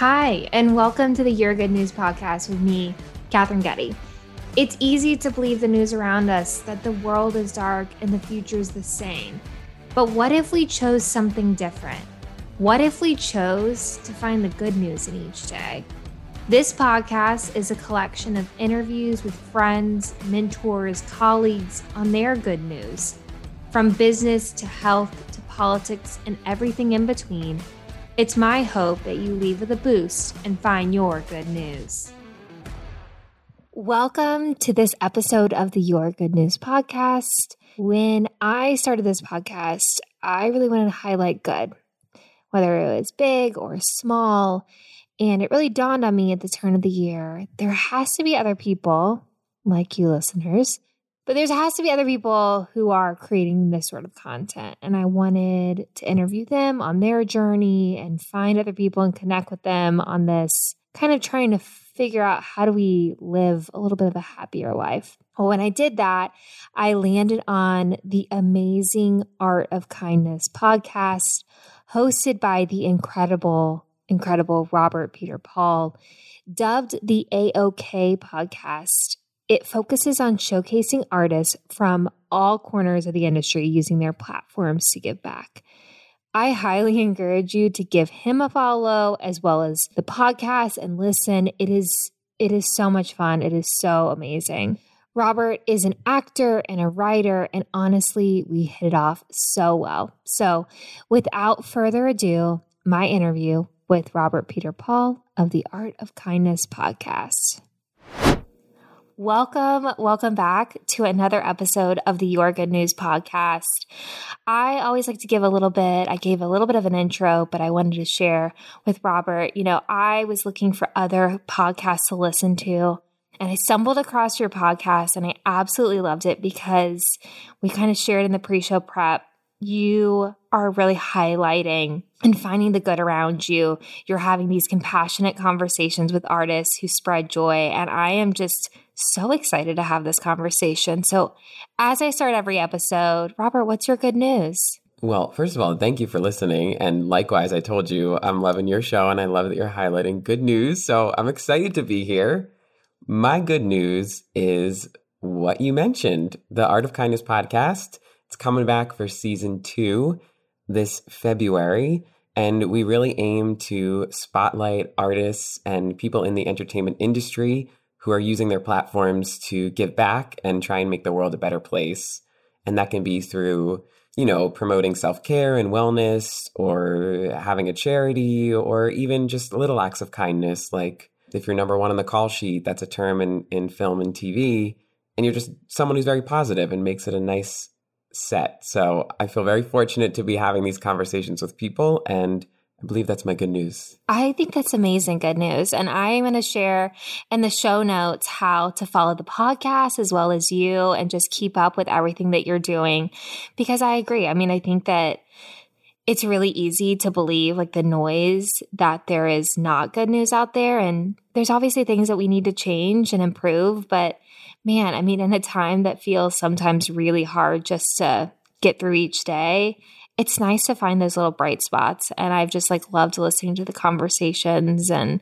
Hi, and welcome to the Your Good News podcast with me, Catherine Getty. It's easy to believe the news around us that the world is dark and the future is the same. But what if we chose something different? What if we chose to find the good news in each day? This podcast is a collection of interviews with friends, mentors, colleagues on their good news. From business to health to politics and everything in between, it's my hope that you leave with a boost and find your good news. Welcome to this episode of the Your Good News podcast. When I started this podcast, I really wanted to highlight good, whether it was big or small. And it really dawned on me at the turn of the year there has to be other people, like you listeners, but there has to be other people who are creating this sort of content. And I wanted to interview them on their journey and find other people and connect with them on this kind of trying to figure out how do we live a little bit of a happier life. Well, when I did that, I landed on the Amazing Art of Kindness podcast hosted by the incredible, incredible Robert Peter Paul, dubbed the AOK podcast it focuses on showcasing artists from all corners of the industry using their platforms to give back. I highly encourage you to give him a follow as well as the podcast and listen. It is it is so much fun. It is so amazing. Robert is an actor and a writer, and honestly, we hit it off so well. So, without further ado, my interview with Robert Peter Paul of the Art of Kindness podcast. Welcome, welcome back to another episode of the Your Good News podcast. I always like to give a little bit, I gave a little bit of an intro, but I wanted to share with Robert. You know, I was looking for other podcasts to listen to, and I stumbled across your podcast and I absolutely loved it because we kind of shared in the pre show prep. You are really highlighting and finding the good around you. You're having these compassionate conversations with artists who spread joy. And I am just so excited to have this conversation. So, as I start every episode, Robert, what's your good news? Well, first of all, thank you for listening. And likewise, I told you I'm loving your show and I love that you're highlighting good news. So I'm excited to be here. My good news is what you mentioned the Art of Kindness podcast. It's coming back for season two this February. And we really aim to spotlight artists and people in the entertainment industry who are using their platforms to give back and try and make the world a better place. And that can be through, you know, promoting self care and wellness or having a charity or even just little acts of kindness. Like if you're number one on the call sheet, that's a term in, in film and TV. And you're just someone who's very positive and makes it a nice set. So I feel very fortunate to be having these conversations with people and I believe that's my good news. I think that's amazing good news. And I am going to share in the show notes how to follow the podcast as well as you and just keep up with everything that you're doing because I agree. I mean, I think that it's really easy to believe like the noise that there is not good news out there. And there's obviously things that we need to change and improve. But man, I mean, in a time that feels sometimes really hard just to get through each day, it's nice to find those little bright spots. And I've just like loved listening to the conversations and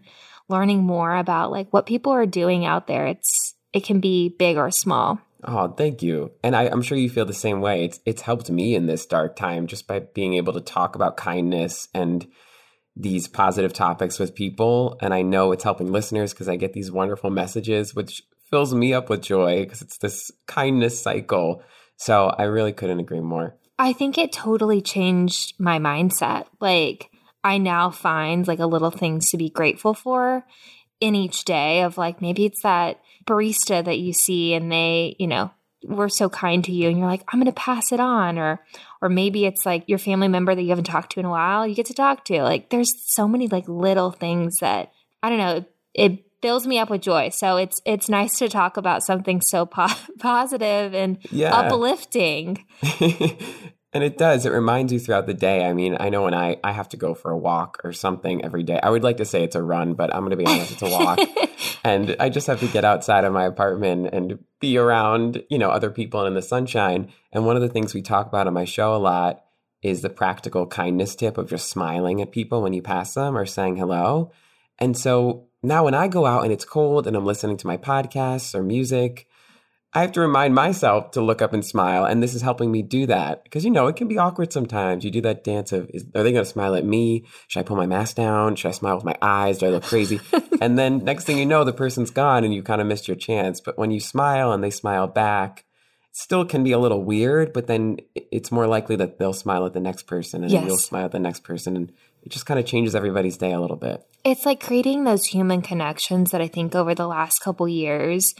learning more about like what people are doing out there. It's it can be big or small. Oh, thank you. And I, am sure you feel the same way. It's it's helped me in this dark time just by being able to talk about kindness and these positive topics with people. And I know it's helping listeners because I get these wonderful messages, which fills me up with joy because it's this kindness cycle. So I really couldn't agree more. I think it totally changed my mindset. Like, I now find like a little things to be grateful for in each day of like maybe it's that barista that you see and they, you know, were so kind to you and you're like, I'm gonna pass it on or or maybe it's like your family member that you haven't talked to in a while, you get to talk to. Like there's so many like little things that I don't know, it, it fills me up with joy. So it's it's nice to talk about something so po- positive and yeah. uplifting. And it does. It reminds you throughout the day. I mean, I know when I, I have to go for a walk or something every day. I would like to say it's a run, but I'm going to be honest, it's a walk. and I just have to get outside of my apartment and be around, you know, other people and in the sunshine. And one of the things we talk about on my show a lot is the practical kindness tip of just smiling at people when you pass them or saying hello. And so now when I go out and it's cold and I'm listening to my podcasts or music, I have to remind myself to look up and smile. And this is helping me do that because, you know, it can be awkward sometimes. You do that dance of, is, are they going to smile at me? Should I pull my mask down? Should I smile with my eyes? Do I look crazy? and then next thing you know, the person's gone and you kind of missed your chance. But when you smile and they smile back, still can be a little weird, but then it's more likely that they'll smile at the next person and Yes. you'll smile at the next person. And it just kind of changes everybody's day a little bit. It's like creating those human connections that I think over the last couple years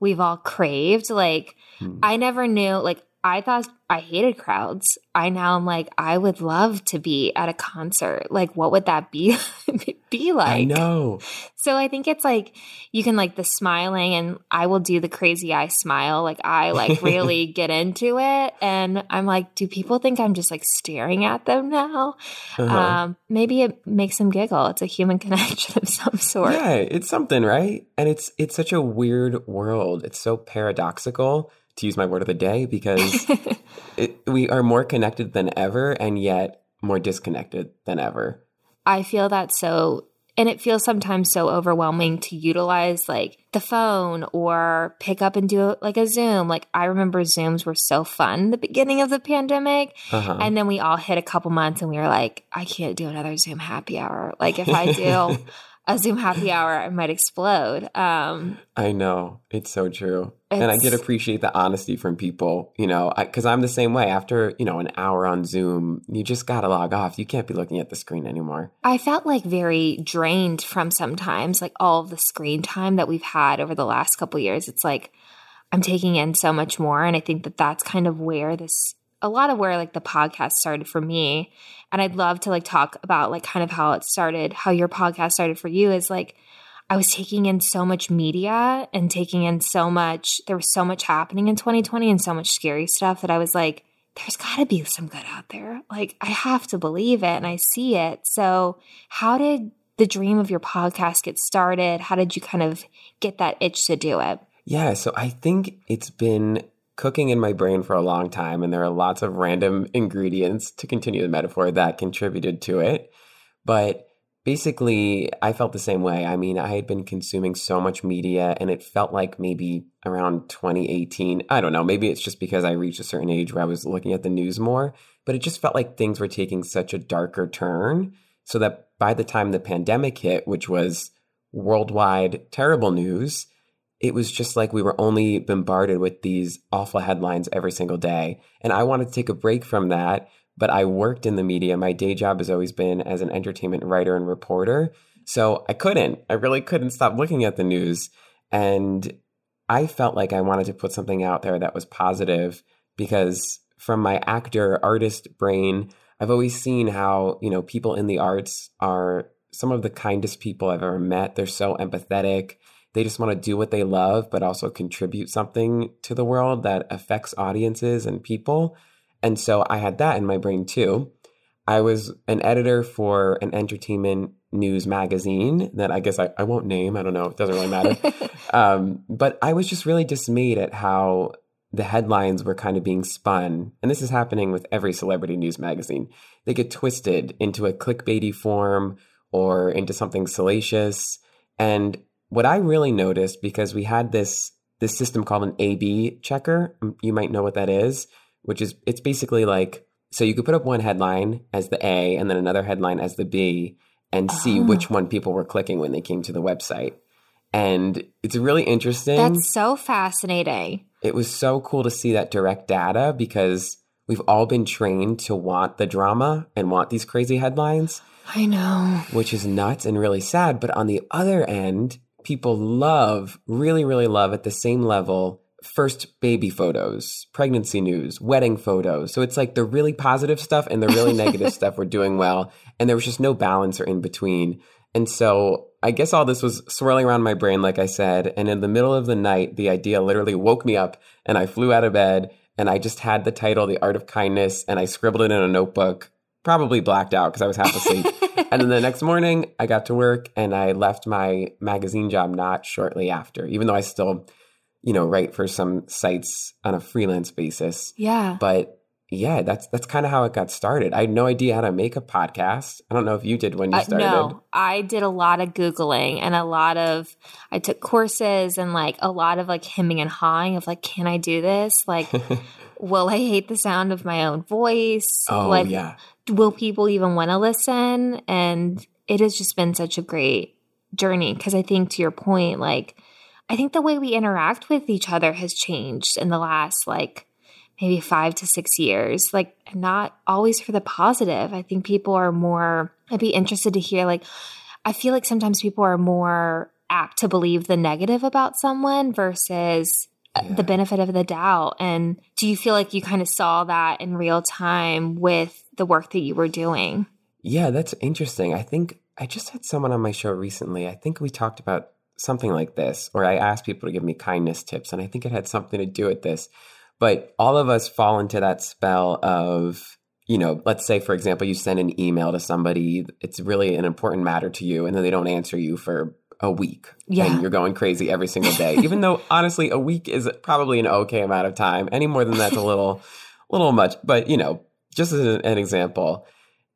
we've all craved. Like, Hmm. I never knew, like, I thought I hated crowds. I now am like, I would love to be at a concert. Like, what would that be be like? I know. So I think it's like you can like the smiling and I will do the crazy eye smile. Like I like really get into it. And I'm like, do people think I'm just like staring at them now? Uh-huh. Um, maybe it makes them giggle. It's a human connection of some sort. Yeah, it's something, right? And it's it's such a weird world. It's so paradoxical to use my word of the day because it, we are more connected than ever and yet more disconnected than ever. I feel that so and it feels sometimes so overwhelming to utilize like the phone or pick up and do like a Zoom. Like I remember Zooms were so fun the beginning of the pandemic. Uh-huh. And then we all hit a couple months and we were like, I can't do another Zoom happy hour. Like if I do a Zoom happy hour, I might explode. Um, I know. It's so true. and I did appreciate the honesty from people, you know, because I'm the same way. After, you know, an hour on Zoom, you just got to log off. You can't be looking at the screen anymore. I felt like very drained from sometimes like all of the screen time that we've had over the last couple years. It's like I'm taking in so much more. And I think that that's kind of where this, a lot of where like the podcast started for me. And I'd love to like talk about like kind of how it started, how your podcast started for you is like, I was taking in so much media and taking in so much, there was so much happening in 2020 and so much scary stuff that I was like, there's got to be some good out there. Like, I have to believe it and I see it. So, how did the dream of your podcast get started? How did you kind of get that itch to do it? Yeah, so I think it's been cooking in my brain for a long time, and there are lots of random ingredients to continue the metaphor that contributed to it. But basically, I felt the same way. I mean, I had been consuming so much media, and it felt like maybe around 2018. I don't know, maybe it's just because I reached a certain age where I was looking at the news more, but it just felt like things were taking such a darker turn. So that by the time the pandemic hit, which was worldwide terrible news, it was just like we were only bombarded with these awful headlines every single day. And I wanted to take a break from that, but I worked in the media. My day job has always been as an entertainment writer and reporter. So I couldn't, I really couldn't stop looking at the news. And I felt like I wanted to put something out there that was positive because from my actor artist brain, I've always seen how, you know, people in the arts are some of the kindest people I've ever met. They're so empathetic. They just want to do what they love, but also contribute something to the world that affects audiences and people. And so I had that in my brain too. I was an editor for an entertainment news magazine that I guess I, I won't name. I don't know. It doesn't really matter. um, but I was just really dismayed at how the headlines were kind of being spun. And this is happening with every celebrity news magazine. They get twisted into a clickbaity form or into something salacious. And what I really noticed because we had this this system called an A/B checker. You might know what that is, which is it's basically like so you could put up one headline as the A and then another headline as the B and see Oh. which one people were clicking when they came to the website. And it's really interesting. That's so fascinating. it was so cool to see that direct data because we've all been trained to want the drama and want these crazy headlines I know. which is nuts and really sad. But on the other end, people love, really, really love at the same level first baby photos, pregnancy news, wedding photos. So it's like the really positive stuff and the really negative stuff were doing well. And there was just no balance or in between. And so I guess all this was swirling around my brain, like I said. And in the middle of the night, the idea literally woke me up and I flew out of bed and I just had the title, The Art of Kindness, and I scribbled it in a notebook, probably blacked out because I was half asleep. and then the next morning, I got to work and I left my magazine job not shortly after, even though I still, you know, write for some sites on a freelance basis. yeah. But yeah, that's that's kind of how it got started. I had no idea how to make a podcast. I don't know if you did when you Uh, started. no, I did a lot of Googling and a lot of, I took courses and like a lot of like hemming and hawing of like, can I do this? Like, will I hate the sound of my own voice? oh like, yeah. Will people even want to listen? And it has just been such a great journey because I think to your point, like, I think the way we interact with each other has changed in the last like maybe five to six years. Like, not always for the positive. I think people are more, I'd be interested to hear, like, I feel like sometimes people are more apt to believe the negative about someone versus uh, Yeah. the benefit of the doubt. And do you feel like you kind of saw that in real time with the work that you were doing? Yeah, that's interesting. I think I just had someone on my show recently. I think we talked about something like this, or I asked people to give me kindness tips, and I think it had something to do with this. But all of us fall into that spell of, you know, let's say, for example, you send an email to somebody, it's really an important matter to you, and then they don't answer you for a week. Yeah. And you're going crazy every single day. Even though honestly, a week is probably an okay amount of time. Any more than that's a little little much. But you know, just as an example.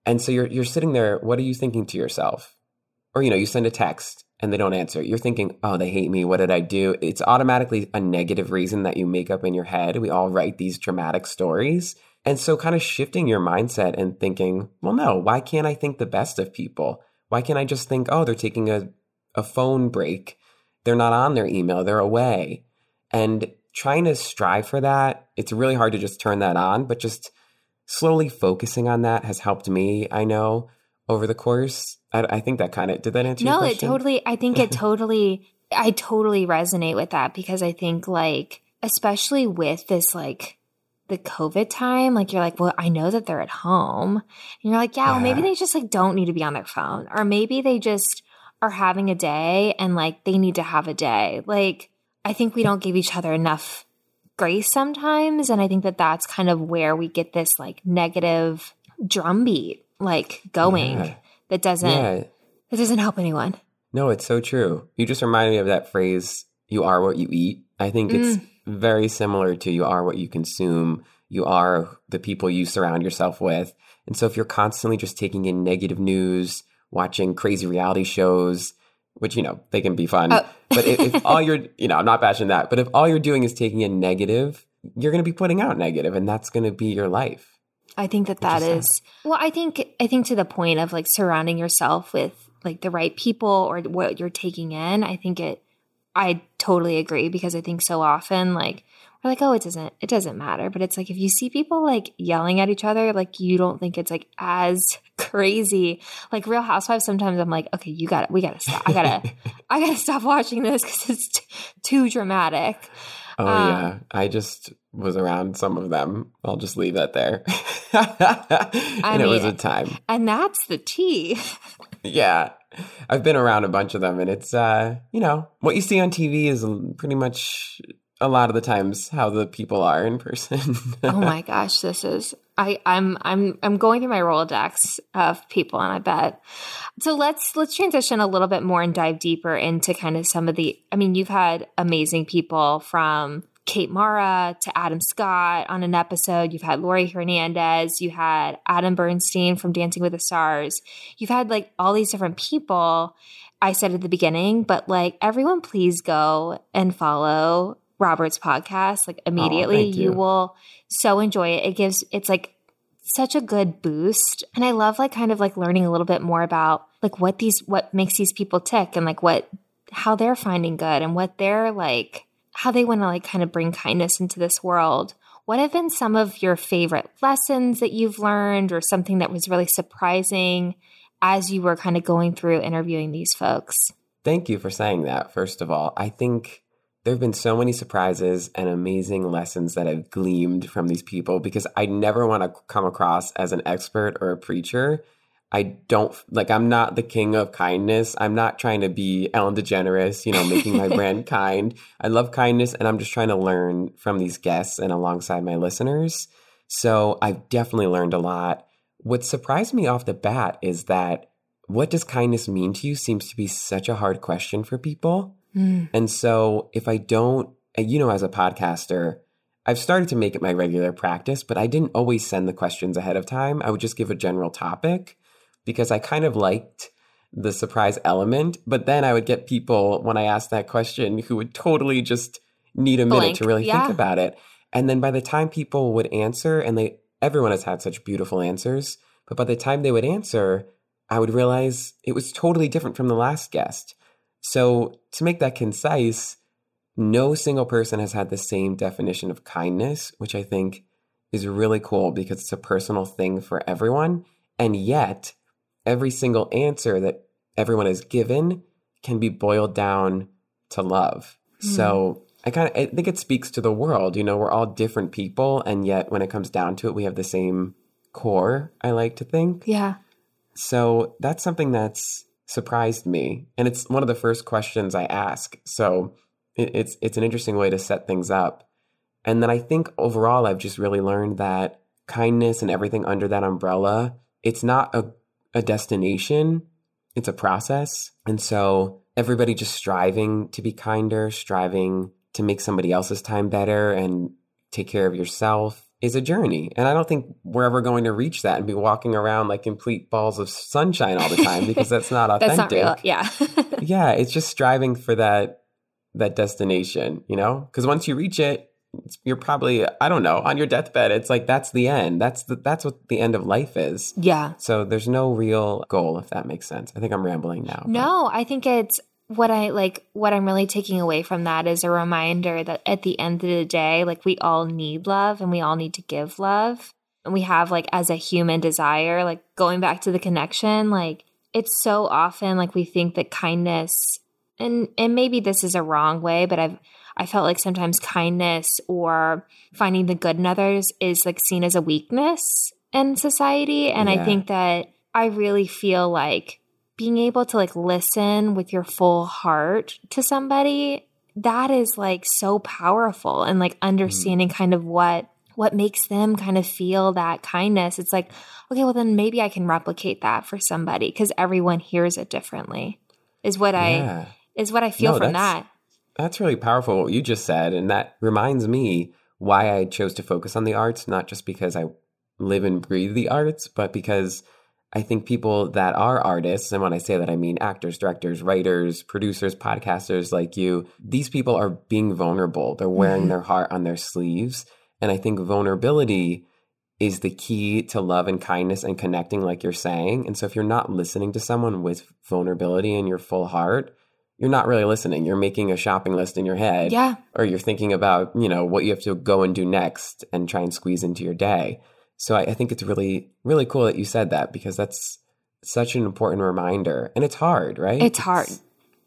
And so you're you're sitting there, what are you thinking to yourself? Or you know, you send a text and they don't answer. You're thinking, "Oh, they hate me. What did I do?" It's automatically a negative reason that you make up in your head. We all write these dramatic stories. And so kind of shifting your mindset and thinking, "Well, no, why can't I think the best of people? Why can't I just think, "Oh, they're taking a a phone break. They're not on their email, they're away." And trying to strive for that, it's really hard to just turn that on, but just slowly focusing on that has helped me, I know, over the course. I, I think that kind of did that answer your No, it totally, I think it totally, I totally resonate with that because I think, like, especially with this, like, the COVID time, like, you're like, well, I know that they're at home. And you're like, yeah, well, maybe they just, like, don't need to be on their phone. Or maybe they just are having a day and, like, they need to have a day. Like, I think we don't give each other enough grace sometimes. And I think that that's kind of where we get this, like, negative drumbeat, like, going Yeah. that doesn't, Yeah. that doesn't help anyone. No, it's so true. You just reminded me of that phrase, you are what you eat. I think it's Mm. very similar to you are what you consume. You are the people you surround yourself with. And so if you're constantly just taking in negative news, watching crazy reality shows, which, you know, they can be fun. Oh. but if, if all you're, you know, I'm not bashing that, but if all you're doing is taking a negative, you're going to be putting out negative and that's going to be your life. I think that that is is well. I think I think to the point of like surrounding yourself with like the right people or what you're taking in. I think it. I totally agree because I think so often like we're like, oh, it doesn't it doesn't matter, but it's like if you see people like yelling at each other, like you don't think it's like as crazy. Like Real Housewives, sometimes I'm like, okay, you got to we got to stop. I gotta I gotta stop watching this because it's t- too dramatic. Oh Um, yeah, I just was around some of them. I'll just leave that there. and it was a time. And that's the tea. Yeah. I've been around a bunch of them and it's uh, you know, what you see on TV is pretty much a lot of the times how the people are in person. oh my gosh, this is I I'm I'm I'm going through my Rolodex of people and I bet. So let's let's transition a little bit more and dive deeper into kind of some of the I mean, you've had amazing people from Kate Mara to Adam Scott on an episode. You've had Laurie Hernandez. You had Adam Bernstein from Dancing with the Stars. You've had like all these different people. I said at the beginning, but like everyone, please go and follow Robert's podcast. Like oh, immediately, thank you you. will so enjoy it. It gives it's like such a good boost, and I love like kind of like learning a little bit more about like what these what makes these people tick and like what how they're finding good and what they're like how they want to like kind of bring kindness into this world. What have been some of your favorite lessons that you've learned or something that was really surprising as you were kind of going through interviewing these folks? Thank you for saying that, first of all. I think there have been so many surprises and amazing lessons that I've gleamed from these people because I never want to come across as an expert or a preacher. I don't like, I'm not the king of kindness. I'm not trying to be Ellen DeGeneres, you know, making my brand kind. I love kindness and I'm just trying to learn from these guests and alongside my listeners. So I've definitely learned a lot. What surprised me off the bat is that what does kindness mean to you seems to be such a hard question for people. Mm. And so if I don't, you know, as a podcaster, I've started to make it my regular practice, but I didn't always send the questions ahead of time. I would just give a general topic because I kind of liked the surprise element. But then I would get people when I asked that question who would totally just need a minute Blank, to really yeah. think about it. And then by the time people would answer, and they everyone has had such beautiful answers, but by the time they would answer, I would realize it was totally different from the last guest. So to make that concise, no single person has had the same definition of kindness, which I think is really cool because it's a personal thing for everyone. And yet, every single answer that everyone has given can be boiled down to love. Hmm. So I kind of I think it speaks to the world. You know, we're all different people, and yet when it comes down to it, we have the same core. I like to think. Yeah. So that's something that's surprised me, and it's one of the first questions I ask. So it, it's it's an interesting way to set things up. And then I think overall, I've just really learned that kindness and everything under that umbrella, it's not a, a destination, it's a process. And so everybody just striving to be kinder, striving to make somebody else's time better and take care of yourself is a journey. And I don't think we're ever going to reach that and be walking around like complete balls of sunshine all the time because that's not authentic. That's not. Yeah. yeah, it's just striving for that that destination, you know? Cuz once you reach it, it's, you're probably I don't know, on your deathbed, it's like that's the end. That's the, that's what the end of life is. yeah. So there's no real goal if that makes sense. I think I'm rambling now. but- No, I think it's what I like what I'm really taking away from that is a reminder that at the end of the day, like we all need love and we all need to give love. And we have like as a human desire, like going back to the connection, like it's so often like we think that kindness and and maybe this is a wrong way, but I've I felt like sometimes kindness or finding the good in others is like seen as a weakness in society. And I think that I really feel like being able to like listen with your full heart to somebody that is like so powerful and like mm-hmm. understanding kind of what what makes them kind of feel that kindness. It's like okay well then maybe i can replicate that for somebody because everyone hears it differently is what i is what i feel No, from that's- that. That's really powerful what you just said. And that reminds me why I chose to focus on the arts, not just because I live and breathe the arts, but because I think people that are artists, and when I say that, I mean actors, directors, writers, producers, podcasters like you, these people are being vulnerable. They're wearing Mhm. their heart on their sleeves. And I think vulnerability is the key to love and kindness and connecting, like you're saying. And so if you're not listening to someone with vulnerability in your full heart, you're not really listening. You're making a shopping list in your head. yeah Or you're thinking about, you know, what you have to go and do next and try and squeeze into your day. So I, I think it's really, really cool that you said that because that's such an important reminder. And it's hard, right? It's hard.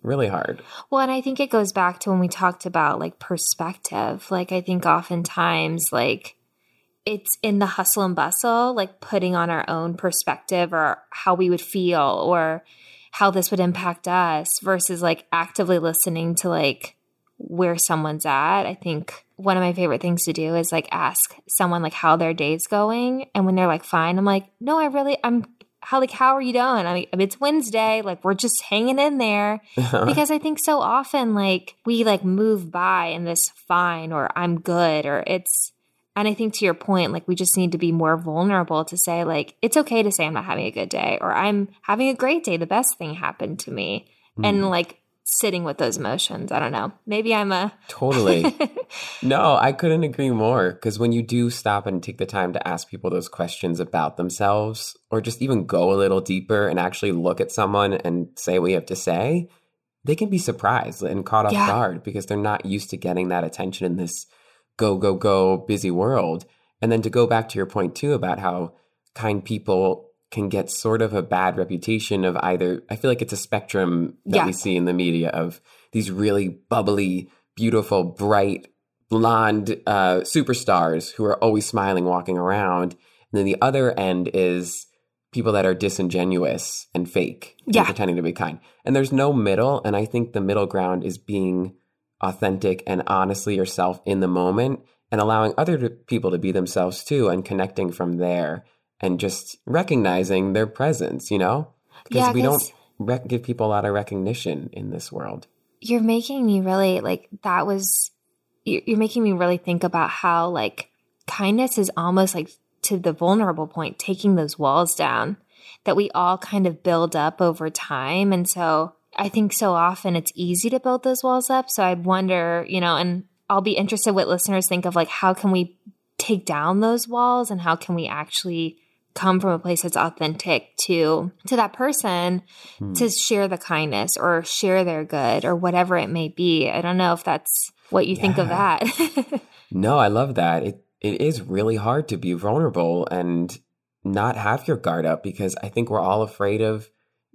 really hard. Well, and I think it goes back to when we talked about like perspective. Like, I think oftentimes, like, it's in the hustle and bustle, like putting on our own perspective or how we would feel or how this would impact us versus like actively listening to like where someone's at. I think one of my favorite things to do is like ask someone like how their day's going. And when they're like, fine, I'm like, no, I really, I'm, how, like, how are you doing? I mean, it's Wednesday. Like, we're just hanging in there because I think so often like we like move by in this fine or I'm good or it's and I think to your point like we just need to be more vulnerable to say like it's okay to say I'm not having a good day or I'm having a great day the best thing happened to me and hmm. like sitting with those emotions I don't know maybe I'm a Totally. no, I couldn't agree more. Because when you do stop and take the time to ask people those questions about themselves, or just even go a little deeper and actually look at someone and say what you have to say, they can be surprised and caught off Yeah. guard because they're not used to getting that attention in this go, go, go busy world. And then to go back to your point too about how kind people can get sort of a bad reputation of either, I feel like it's a spectrum that Yeah. we see in the media of these really bubbly, beautiful, bright, blonde uh, superstars who are always smiling, walking around. And then the other end is people that are disingenuous and fake, and Yeah. pretending to be kind. And there's no middle. And I think the middle ground is being authentic and honestly yourself in the moment and allowing other people to be themselves too and connecting from there and just recognizing their presence, you know? Because Yeah, we don't rec- give people a lot of recognition in this world. you're making me really like that was you're making me really think about how like kindness is almost like to the vulnerable point, taking those walls down that we all kind of build up over time. And so I think so often it's easy to build those walls up. So I wonder, you know, and I'll be interested what listeners think of like how can we take down those walls and how can we actually come from a place that's authentic to to that person hmm. to share the kindness or share their good or whatever it may be. I don't know if that's what you yeah. think of that. no, I love that. It it is really hard to be vulnerable and not have your guard up because I think we're all afraid of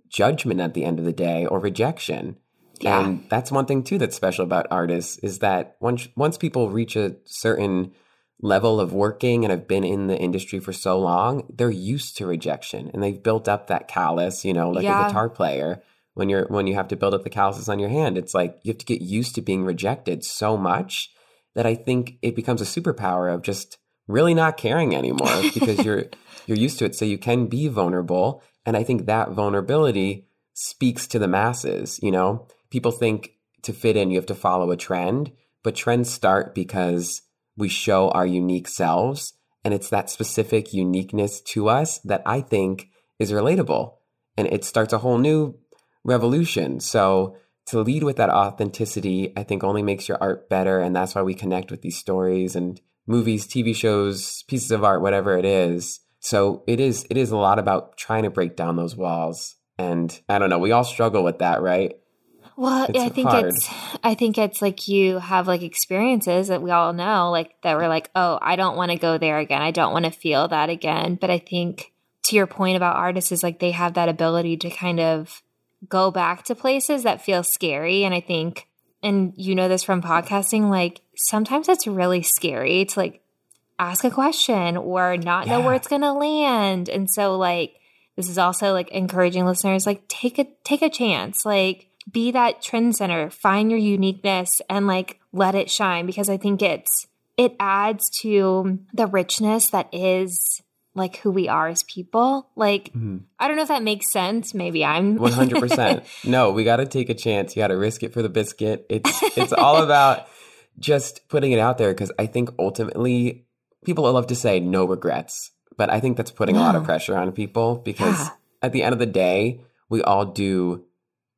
judgment at the end of the day or rejection. Yeah. And that's one thing too that's special about artists is that once once people reach a certain level of working and have been in the industry for so long, they're used to rejection and they've built up that callus, you know, like yeah. a guitar player. When you're when you have to build up the calluses on your hand, it's like you have to get used to being rejected so much that I think it becomes a superpower of just really not caring anymore because you're you're used to it so you can be vulnerable and I think that vulnerability speaks to the masses, you know? People think to fit in you have to follow a trend, but trends start because we show our unique selves. And it's that specific uniqueness to us that I think is relatable. And it starts a whole new revolution. So to lead with that authenticity, I think only makes your art better. And that's why we connect with these stories and movies, TV shows, pieces of art, whatever it is. So it is it is a lot about trying to break down those walls. And I don't know, we all struggle with that, right? Well, it's I think hard. it's I think it's like you have like experiences that we all know like that we're like, "Oh, I don't want to go there again. I don't want to feel that again." But I think to your point about artists is like they have that ability to kind of go back to places that feel scary and I think and you know this from podcasting like sometimes it's really scary to like ask a question or not yeah. know where it's going to land. And so like this is also like encouraging listeners like take a take a chance. Like be that trend center, find your uniqueness and like let it shine because I think it's it adds to the richness that is like who we are as people. Like mm-hmm. I don't know if that makes sense. Maybe I'm 100%. no, we got to take a chance. You got to risk it for the biscuit. It's it's all about just putting it out there because I think ultimately people love to say no regrets, but I think that's putting a lot of pressure on people because yeah. at the end of the day, we all do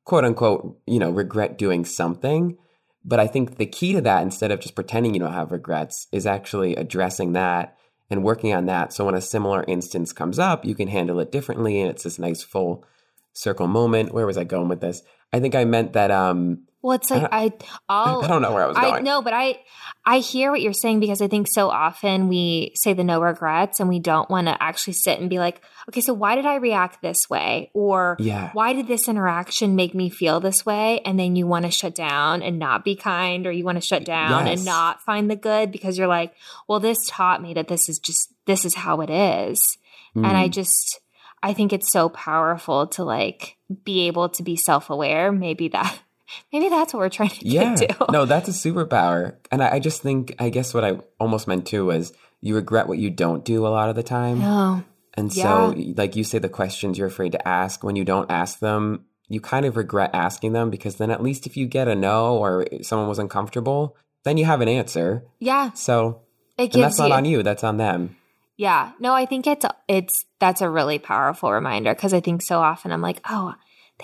quote unquote, you know, regret doing something. But I think the key to that, instead of just pretending you don't have regrets, is actually addressing that and working on that. So when a similar instance comes up, you can handle it differently. And it's this nice full circle moment. Where was I going with this? I think I meant that um, well, it's like I, I'll, I don't know where I was going. I know, but I, I hear what you're saying because I think so often we say the no regrets and we don't want to actually sit and be like, okay, so why did I react this way? Or yeah. why did this interaction make me feel this way? And then you want to shut down and not be kind, or you want to shut down yes. and not find the good because you're like, well, this taught me that this is just this is how it is, mm. and I mm. just. I think it's so powerful to like be able to be self aware. Maybe that Maybe that's what we're trying to yeah. get to. no, that's a superpower. And I, I, just think, I guess what I almost meant too was you regret what you don't do a lot of the time. Oh, and so, like you say, the questions you're afraid to ask, when you don't ask them, you kind of regret asking them because then at least if you get a no or someone was uncomfortable, then you have an answer. Yeah. So, it gives that's not you, on you, that's on them. Yeah. No, I think it's, it's, that's a really powerful reminder because I think so often I'm like, oh,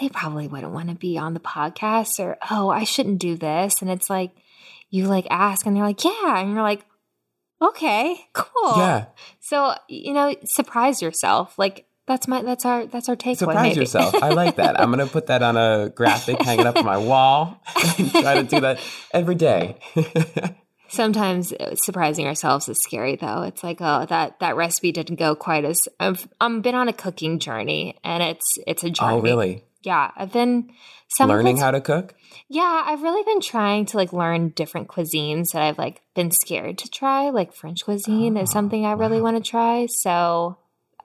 they probably wouldn't want to be on the podcast or, oh, I shouldn't do this. And it's like, you like ask and they're like, yeah. And you're like, okay, cool. Yeah. So, you know, surprise yourself. Like, that's my that's our that's our takeaway. Surprise maybe. yourself. I like that. I'm gonna put that on a graphic, hang it up on my wall, and try to do that every day. Sometimes surprising ourselves is scary, though. It's like, oh, that that recipe didn't go quite as. I've I'm been on a cooking journey, and it's it's a oh, journey. Oh, really? yeah, I've been learning how to cook. Yeah, I've really been trying to like learn different cuisines that I've like been scared to try. Like French cuisine oh, is something I really wow. want to try. So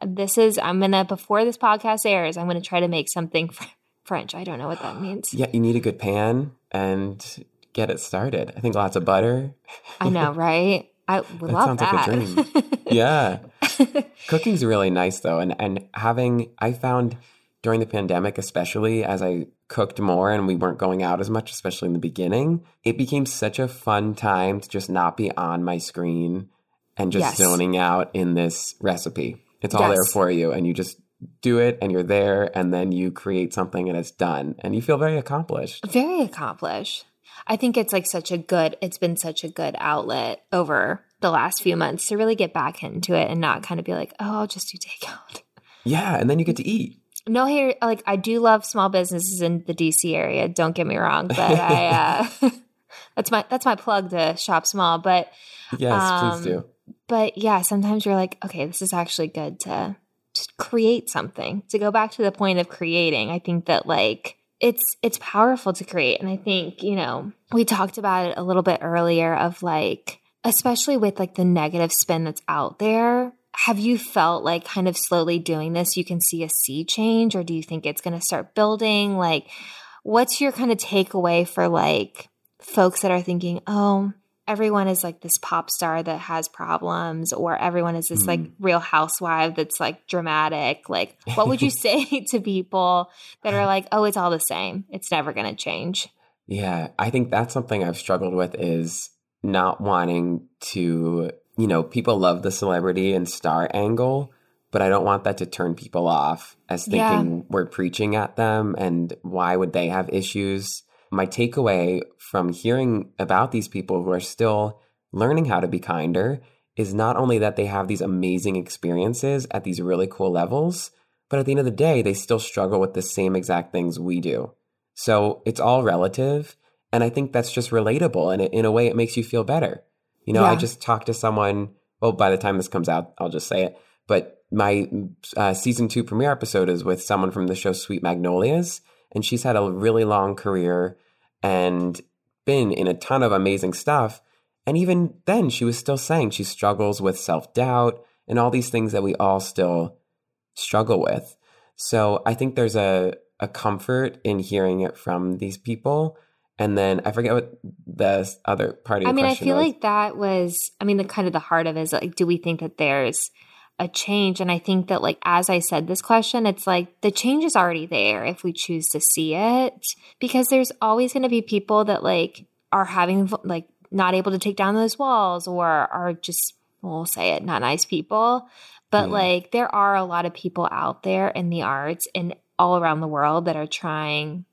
this is I'm gonna before this podcast airs, I'm gonna try to make something French. I don't know what that means. Yeah, you need a good pan and get it started. I think lots of butter. I know, right? I would that love sounds that. Like a dream. yeah. Cooking's really nice though, and and having I found during the pandemic, especially as I cooked more and we weren't going out as much, especially in the beginning, it became such a fun time to just not be on my screen and just Yes. zoning out in this recipe. It's all there for you, and you just do it and you're there, and then you create something and it's done, and you feel very accomplished. Very accomplished. I think it's like such a good, it's been such a good outlet over the last few months to really get back into it and not kind of be like, oh, I'll just do takeout. Yeah, and then you get to eat. No, here, like I do love small businesses in the DC area. Don't get me wrong, but I, uh, that's my, that's my plug to shop small. But, Yes, Um, please do. but yeah, sometimes you're like, okay, this is actually good to just create something. To go back to the point of creating, I think that like it's it's powerful to create. And I think, you know, we talked about it a little bit earlier of like especially with like the negative spin that's out there. Have you felt like kind of slowly doing this you can see a sea change or do you think it's going to start building? Like what's your kind of takeaway for like folks that are thinking, "Oh, everyone is like this pop star that has problems or everyone is this like Mhm. real housewife that's like dramatic like what would you say to people that are like oh it's all the same it's never going to change Yeah, I think that's something I've struggled with is not wanting to, you know, people love the celebrity and star angle, but I don't want that to turn people off as Yeah. thinking we're preaching at them and why would they have issues. My takeaway from hearing about these people who are still learning how to be kinder is not only that they have these amazing experiences at these really cool levels, but at the end of the day, they still struggle with the same exact things we do. So it's all relative. And I think that's just relatable. And in a way, it makes you feel better. You know, I just talked to someone, well, by the time this comes out, I'll just say it. But my uh, season two premiere episode is with someone from the show Sweet Magnolias. And she's had a really long career and been in a ton of amazing stuff. And even then, she was still saying she struggles with self doubt and all these things that we all still struggle with. So I think there's a, a comfort in hearing it from these people. And then I forget what the other part of i mean i feel was. like that was i mean the kind of the heart of it is like do we think that there's a change. And i think that like as i said this question it's like the change is already there if we choose to see it because there's always going to be people that like are having like not able to take down those walls or are just we'll say it not nice people. But like there are a lot of people out there in the arts and all around the world that are trying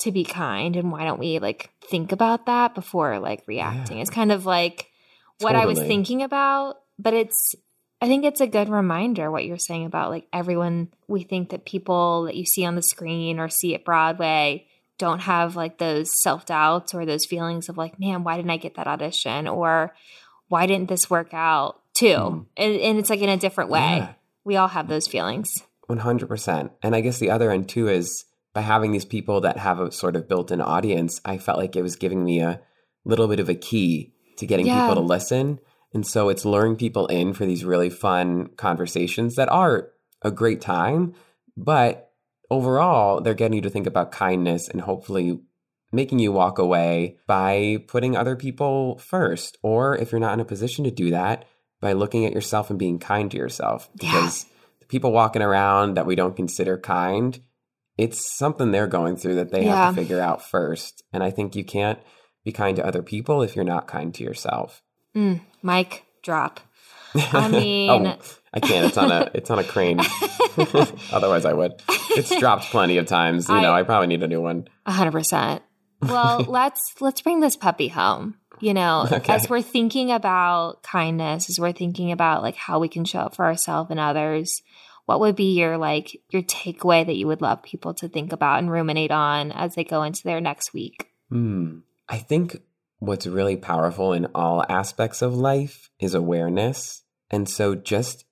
to be kind. And why don't we like think about that before like reacting? Yeah. it's kind of like what i was thinking about but it's i think it's a good reminder what you're saying about like everyone we think that people that you see on the screen or see at broadway don't have like those self-doubts or those feelings of like man why didn't i get that audition or why didn't this work out too Mm. and, and it's like in a different way Yeah. we all have those feelings 100%. And I guess the other end too is by having these people that have a sort of built in audience, I felt like it was giving me a little bit of a key to getting Yeah. people to listen. And so it's luring people in for these really fun conversations that are a great time. But overall, they're getting you to think about kindness and hopefully making you walk away by putting other people first. Or if you're not in a position to do that, by looking at yourself and being kind to yourself. Yeah. Because the people walking around that we don't consider kind, it's something they're going through that they have to figure out first. And I think you can't be kind to other people if you're not kind to yourself. Mm, mike drop I mean- oh, I can't. It's on a it's on a crane. Otherwise, I would. It's dropped plenty of times. You know, I- I probably need a new one. A hundred percent. Well, let's let's bring this puppy home. You know, Okay. as we're thinking about kindness, as we're thinking about like how we can show up for ourselves and others, what would be your like your takeaway that you would love people to think about and ruminate on as they go into their next week? Hmm. I think what's really powerful in all aspects of life is awareness. And so just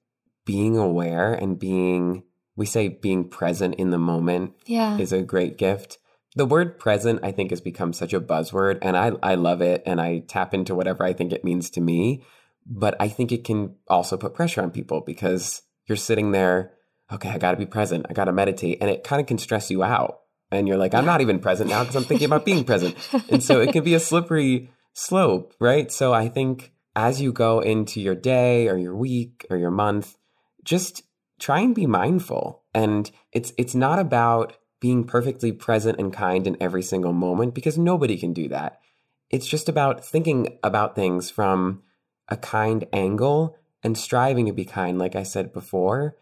being aware and being, we say being present in the moment Yeah. is a great gift. The word present, I think, has become such a buzzword, and I, I love it, and I tap into whatever I think it means to me. But I think it can also put pressure on people because you're sitting there, okay, I got to be present, I got to meditate, and it kind of can stress you out. And you're like, I'm not even present now because I'm thinking about being present. And so it can be a slippery slope, right? So I think as you go into your day or your week or your month, just try and be mindful And it's it's not about being perfectly present and kind in every single moment because nobody can do that. It's just about thinking about things from a kind angle and striving to be kind, like I said before.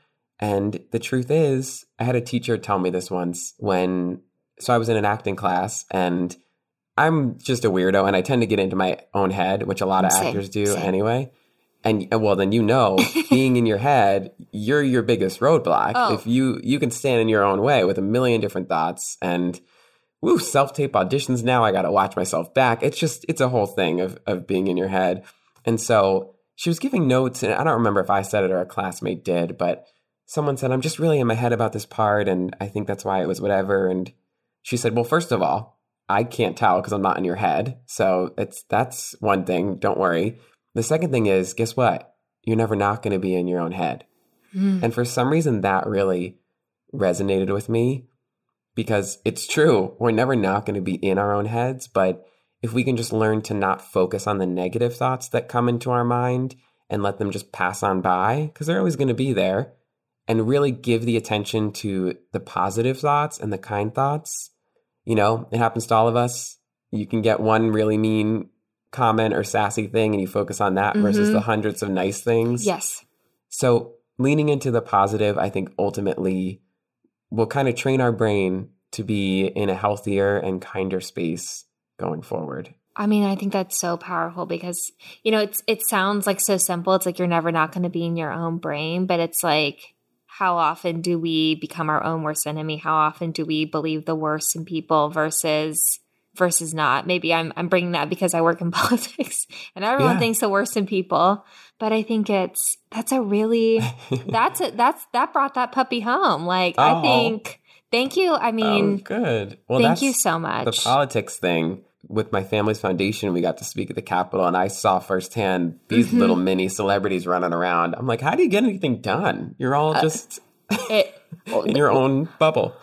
And the truth is, I had a teacher tell me this once when, so I was in an acting class and I'm just a weirdo and I tend to get into my own head, which a lot of Same, actors do same. anyway. And uh, well, then you know, being in your head, you're your biggest roadblock. Oh. If you you can stand in your own way with a million different thoughts and woo, self tape auditions now. I got to watch myself back. It's just it's a whole thing of of being in your head. And so she was giving notes, and I don't remember if I said it or a classmate did, but someone said, "I'm just really in my head about this part, and I think that's why it was whatever." And she said, "Well, first of all, I can't tell because I'm not in your head. So it's that's one thing. Don't worry. The second thing is, guess what? You're never not going to be in your own head. Mm. And for some reason, that really resonated with me because it's true. We're never not going to be in our own heads. But if we can just learn to not focus on the negative thoughts that come into our mind and let them just pass on by, because they're always going to be there, and really give the attention to the positive thoughts and the kind thoughts, you know, it happens to all of us. You can get one really mean comment or sassy thing and you focus on that versus Mhm. the hundreds of nice things. Yes. So leaning into the positive, I think ultimately will kind of train our brain to be in a healthier and kinder space going forward. I mean, I think that's so powerful because you know, it's it sounds like so simple. It's like you're never not going to be in your own brain, but it's like how often do we become our own worst enemy? How often do we believe the worst in people versus versus not? Maybe I'm I'm bringing that because I work in politics and everyone Yeah. thinks the worst in people, but I think it's that's a really that's a, that's that brought that puppy home. Like I Oh. think thank you. I oh, mean, good. Well, thank you so much. the politics thing. With my family's foundation, we got to speak at the Capitol, and I saw firsthand these Mhm. little mini celebrities running around. I'm like, how do you get anything done? You're all Uh, just it, in your own bubble.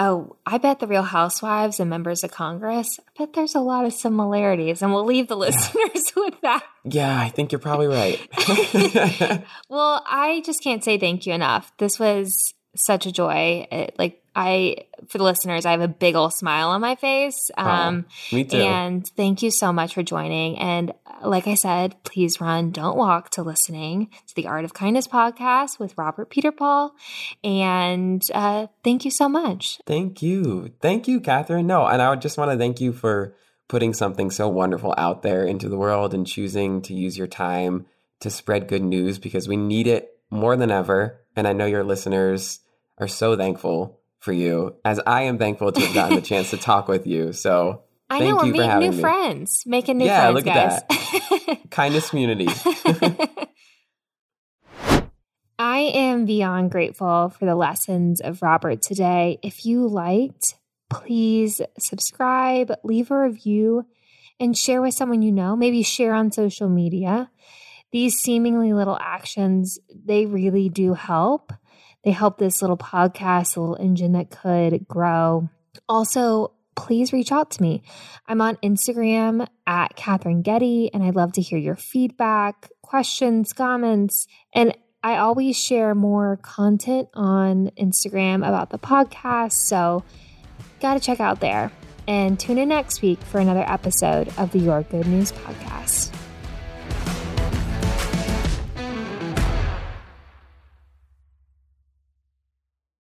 Oh, I bet the Real Housewives and members of Congress, I bet there's a lot of similarities, and we'll leave the listeners with that. Yeah, I think you're probably right. Well, I just can't say thank you enough. This was such a joy. It, like, I, for the listeners, I have a big old smile on my face. Um, Me too. and thank you so much for joining. And like I said, please run, don't walk to listening to the Art of Kindness podcast with Robert Peter Paul. And uh, thank you so much. Thank you. Thank you, Catherine. No, and I would just want to thank you for putting something so wonderful out there into the world and choosing to use your time to spread good news because we need it more than ever. And I know your listeners are so thankful for you, as I am thankful to have gotten the chance to talk with you. So, I Thank know we're you for meeting having new me. friends, making new Yeah, friends, look guys. at kindness community. I am beyond grateful for the lessons of Robert today. If you liked, please subscribe, leave a review, and share with someone you know. Maybe share on social media. These seemingly little actions, they really do help. They help this little podcast, little engine that could grow. Also, please reach out to me. I'm on Instagram at Catherine Getty, and I'd love to hear your feedback, questions, comments. And I always share more content on Instagram about the podcast. So, got to check out there. And tune in next week for another episode of the Your Good News podcast.